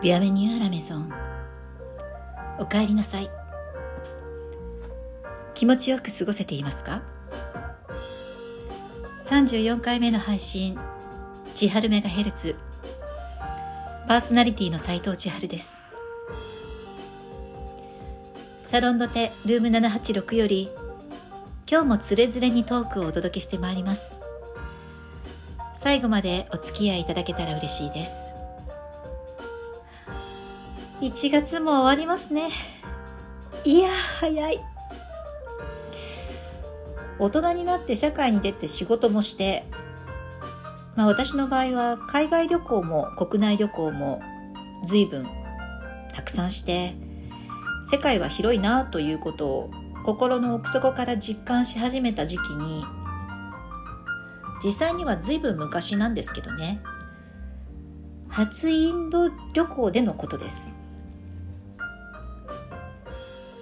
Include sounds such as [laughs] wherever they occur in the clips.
ビアメニューアラメゾン。おかえりなさい。気持ちよく過ごせていますか？34回目の配信千春メガヘルツ。パーソナリティの斉藤千春です。サロンドテルーム786より今日もつれづれにトークをお届けしてまいります。最後までお付き合いいただけたら嬉しいです。1月も終わりますね。いや早い。大人になって社会に出て仕事もしてまあ私の場合は海外旅行も国内旅行も随分たくさんして世界は広いなということを心の奥底から実感し始めた時期に実際には随分昔なんですけどね。初インド旅行でのことです。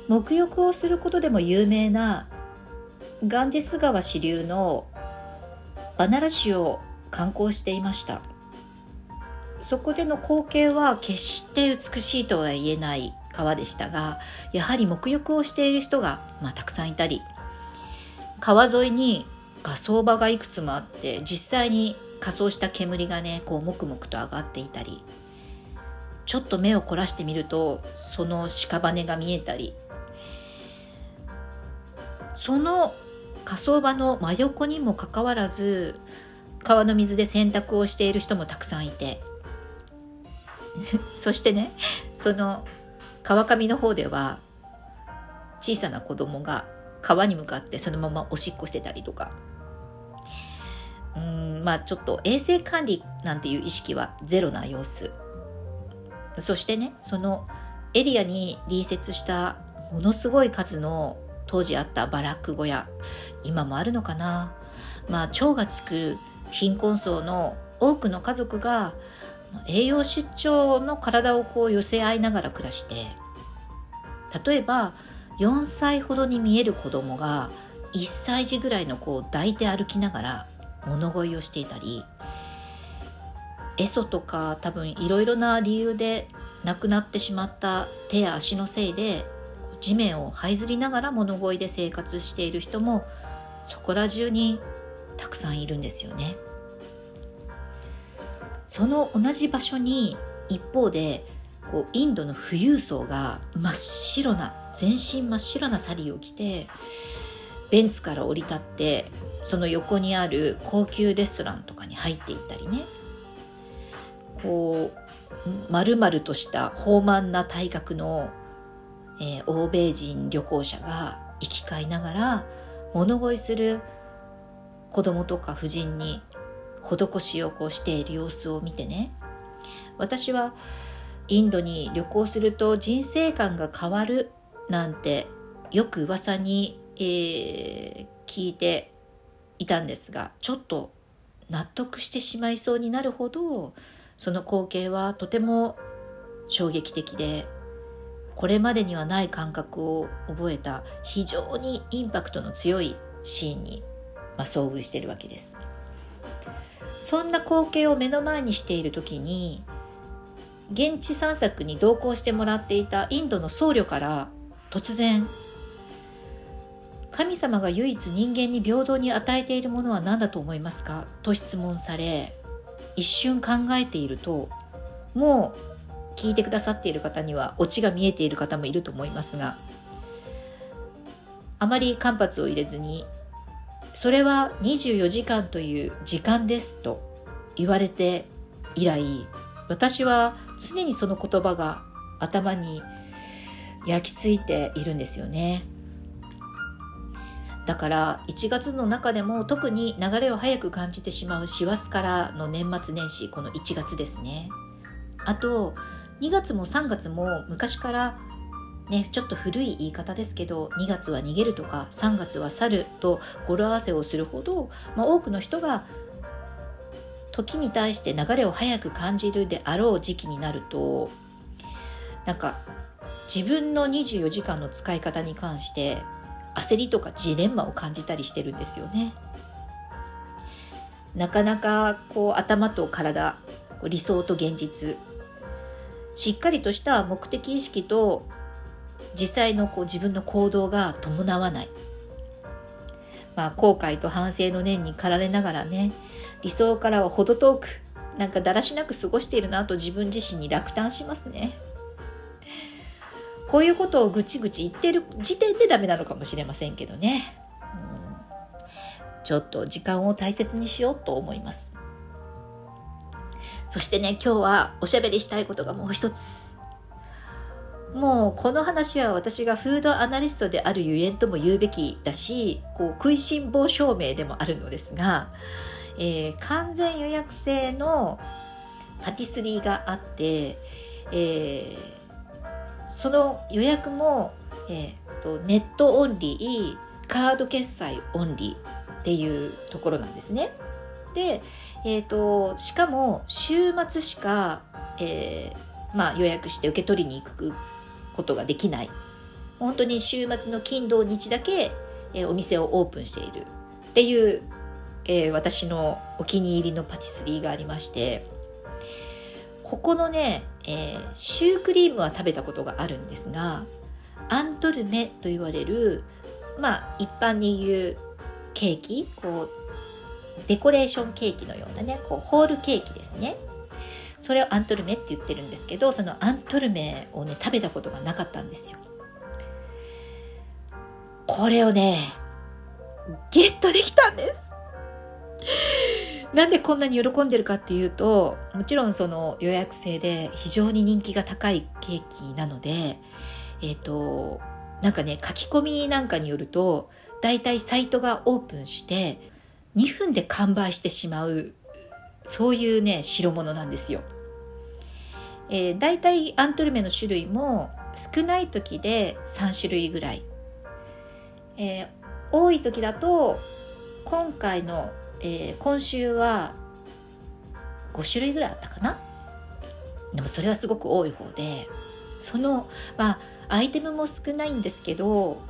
沐浴をすることでも有名なガンジス川支流のバナラ市を観光していました。そこでの光景は決して美しいとは言えない川でしたがやはり沐浴をしている人が、まあ、たくさんいたり川沿いに火葬場がいくつもあって実際に仮装した煙がねこうもくもくと上がっていたりちょっと目を凝らしてみるとその屍が見えたりその火葬場の真横にもかかわらず川の水で洗濯をしている人もたくさんいて。[laughs] そしてねその川上の方では小さな子供が川に向かってそのままおしっこしてたりとか。うんまあちょっと衛生管理なんていう意識はゼロな様子。そしてねそのエリアに隣接したものすごい数の当時あったバラック小屋今もあるのかな。まあ蝶がつく貧困層の多くの家族が栄養失調の体をこう寄せ合いながら暮らして例えば4歳ほどに見える子供が1歳児ぐらいの子を抱いて歩きながら物乞いをしていたりエソとか多分いろいろな理由で亡くなってしまった手や足のせいで地面を這いずりながら物乞いで生活している人もそこら中にたくさんいるんですよね。その同じ場所に一方でこうインドの富裕層が真っ白な全身真っ白なサリーを着てベンツから降り立ってその横にある高級レストランとかに入っていったりねこう丸々とした豊満な体格の、えー、欧米人旅行者が行き交いながら物乞いする子供とか婦人に施しをこうしている様子を見てね。私はインドに旅行すると人生観が変わるなんてよく噂に、えー、聞いていたんですがちょっと納得してしまいそうになるほどその光景はとても衝撃的でこれまでにはない感覚を覚えた非常にインパクトの強いシーンに、まあ、遭遇しているわけです。そんな光景を目の前にしている時に現地散策に同行してもらっていたインドの僧侶から突然神様が唯一人間に平等に与えているものは何だと思いますか？と質問され一瞬考えているともう聞いてくださっている方にはオチが見えている方もいると思いますがあまり間髪を入れずにそれは24時間という時間ですと言われて以来私は常にその言葉が頭に焼き付いているんですよね。だから1月の中でも特に流れを早く感じてしまう師走からの年末年始この1月ですね。あと2月も3月も昔からね、ちょっと古い言い方ですけど2月は逃げるとか3月は去ると語呂合わせをするほど、まあ、多くの人が時に対して流れを早く感じるであろう時期になるとなんか自分の24時間の使い方に関して焦りとかジレンマを感じたりしてるんですよね。なかなかこう頭と体理想と現実しっかりとした目的意識と実際のこう自分の行動が伴わない、まあ、後悔と反省の念に駆られながらね理想からは程遠くなんかだらしなく過ごしているなと自分自身に落胆しますね。こういうことをぐちぐち言ってる時点でダメなのかもしれませんけどね、うん、ちょっと時間を大切にしようと思います。そしてね今日はおしゃべりしたいことがもう一つもうこの話は私がフードアナリストであるゆえんとも言うべきだしこう食いしん坊証明でもあるのですが、えー、完全予約制のパティスリーがあって、えー、その予約も、えーと、ネットオンリーカード決済オンリーっていうところなんですね。で、えーと、しかも週末しか、えーまあ、予約して受け取りに行くことができない。本当に週末の金土日だけ、えー、お店をオープンしている。っていう、えー、私のお気に入りのパティスリーがありまして。ここのね、え、シュークリームは食べたことがあるんですがアントルメと言われるまあ一般に言うケーキこうデコレーションケーキのようなねこうホールケーキですね。それをアントルメって言ってるんですけどそのアントルメをね食べたことがなかったんですよ。これをねゲットできたんです。なんでこんなに喜んでるかっていうともちろんその予約制で非常に人気が高いケーキなのでえっ、ー、となんかね書き込みなんかによるとだいたいサイトがオープンして2分で完売してしまうそういうね代物なんですよ。えー、大体アントルメの種類も少ない時で3種類ぐらい、えー、多い時だと今回の、えー、今週は5種類ぐらいあったかな？でもそれはすごく多い方でそのまあアイテムも少ないんですけど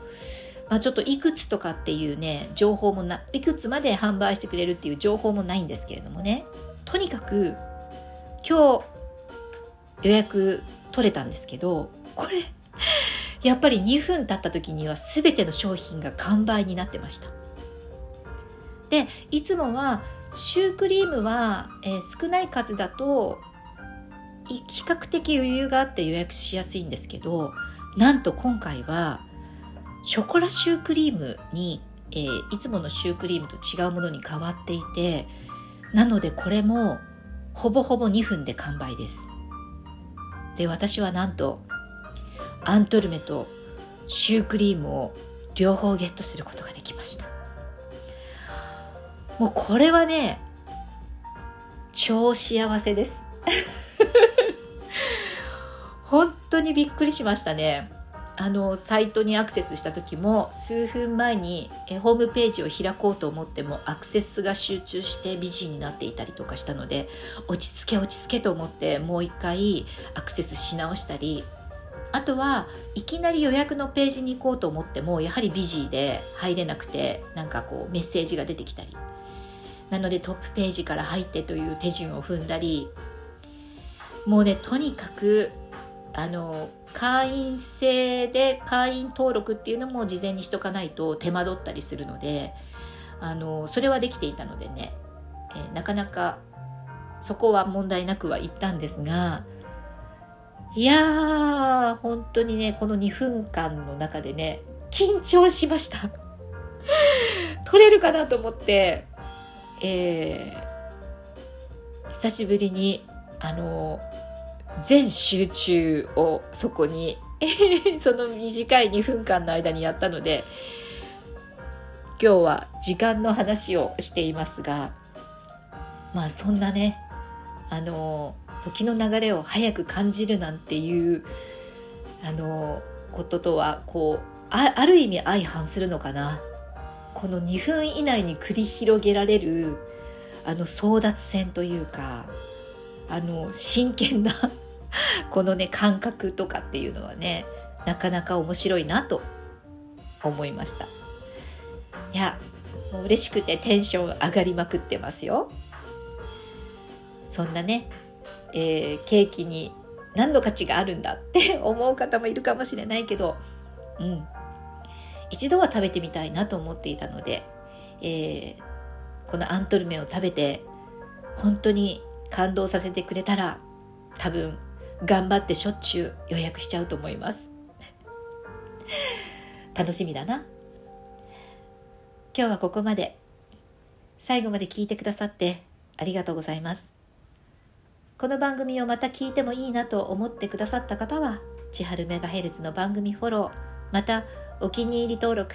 まあ、ちょっといくつとかっていうね情報もないくつまで販売してくれるっていう情報もないんですけれどもね。とにかく今日予約取れたんですけどこれやっぱり2分経った時には全ての商品が完売になってました。でいつもはシュークリームは、えー、少ない数だと比較的余裕があって予約しやすいんですけどなんと今回はショコラシュークリームに、えー、いつものシュークリームと違うものに変わっていてなのでこれもほぼほぼ2分で完売です。で私はなんとアントルメとシュークリームを両方ゲットすることができました。もうこれはね超幸せです。[laughs] 本当にびっくりしましたね。あのサイトにアクセスした時も数分前にえホームページを開こうと思ってもアクセスが集中してビジになっていたりとかしたので落ち着け落ち着けと思ってもう一回アクセスし直したりあとはいきなり予約のページに行こうと思ってもやはりビジーで入れなくてなんかこうメッセージが出てきたり。なのでトップページから入ってという手順を踏んだり。もうねとにかくあの会員制で会員登録っていうのも事前にしとかないと手間取ったりするのであのそれはできていたのでね、えー、なかなかそこは問題なくは言ったんですがいやー本当にねこの2分間の中でね緊張しました。[laughs] 取れるかなと思って、えー、久しぶりにあの全集中をそこに [laughs] その短い2分間の間にやったので今日は時間の話をしていますがまあそんなねあの時の流れを早く感じるなんていうあのこととはこうあある意味相反するのかな。この2分以内に繰り広げられるあの争奪戦というかあの真剣な [laughs] このね感覚とかっていうのはねなかなか面白いなと思いました。いやもう嬉しくてテンション上がりまくってますよ。そんなね、えー、ケーキに何の価値があるんだって [laughs] 思う方もいるかもしれないけど、うん、一度は食べてみたいなと思っていたので、えー、このアントルメを食べて本当に感動させてくれたら多分頑張ってしょっちゅう予約しちゃうと思います。楽しみだな。今日はここまで。最後まで聞いてくださってありがとうございます。この番組をまた聞いてもいいなと思ってくださった方は千春メガヘルツの番組フォローまたお気に入り登録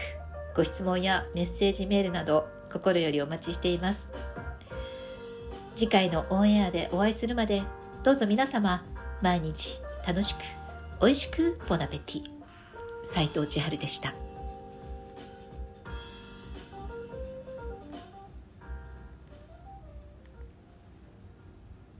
ご質問やメッセージメールなど心よりお待ちしています。次回のオンエアでお会いするまでどうぞ皆様毎日楽しく美味しくボナペティ。斉藤千春でした。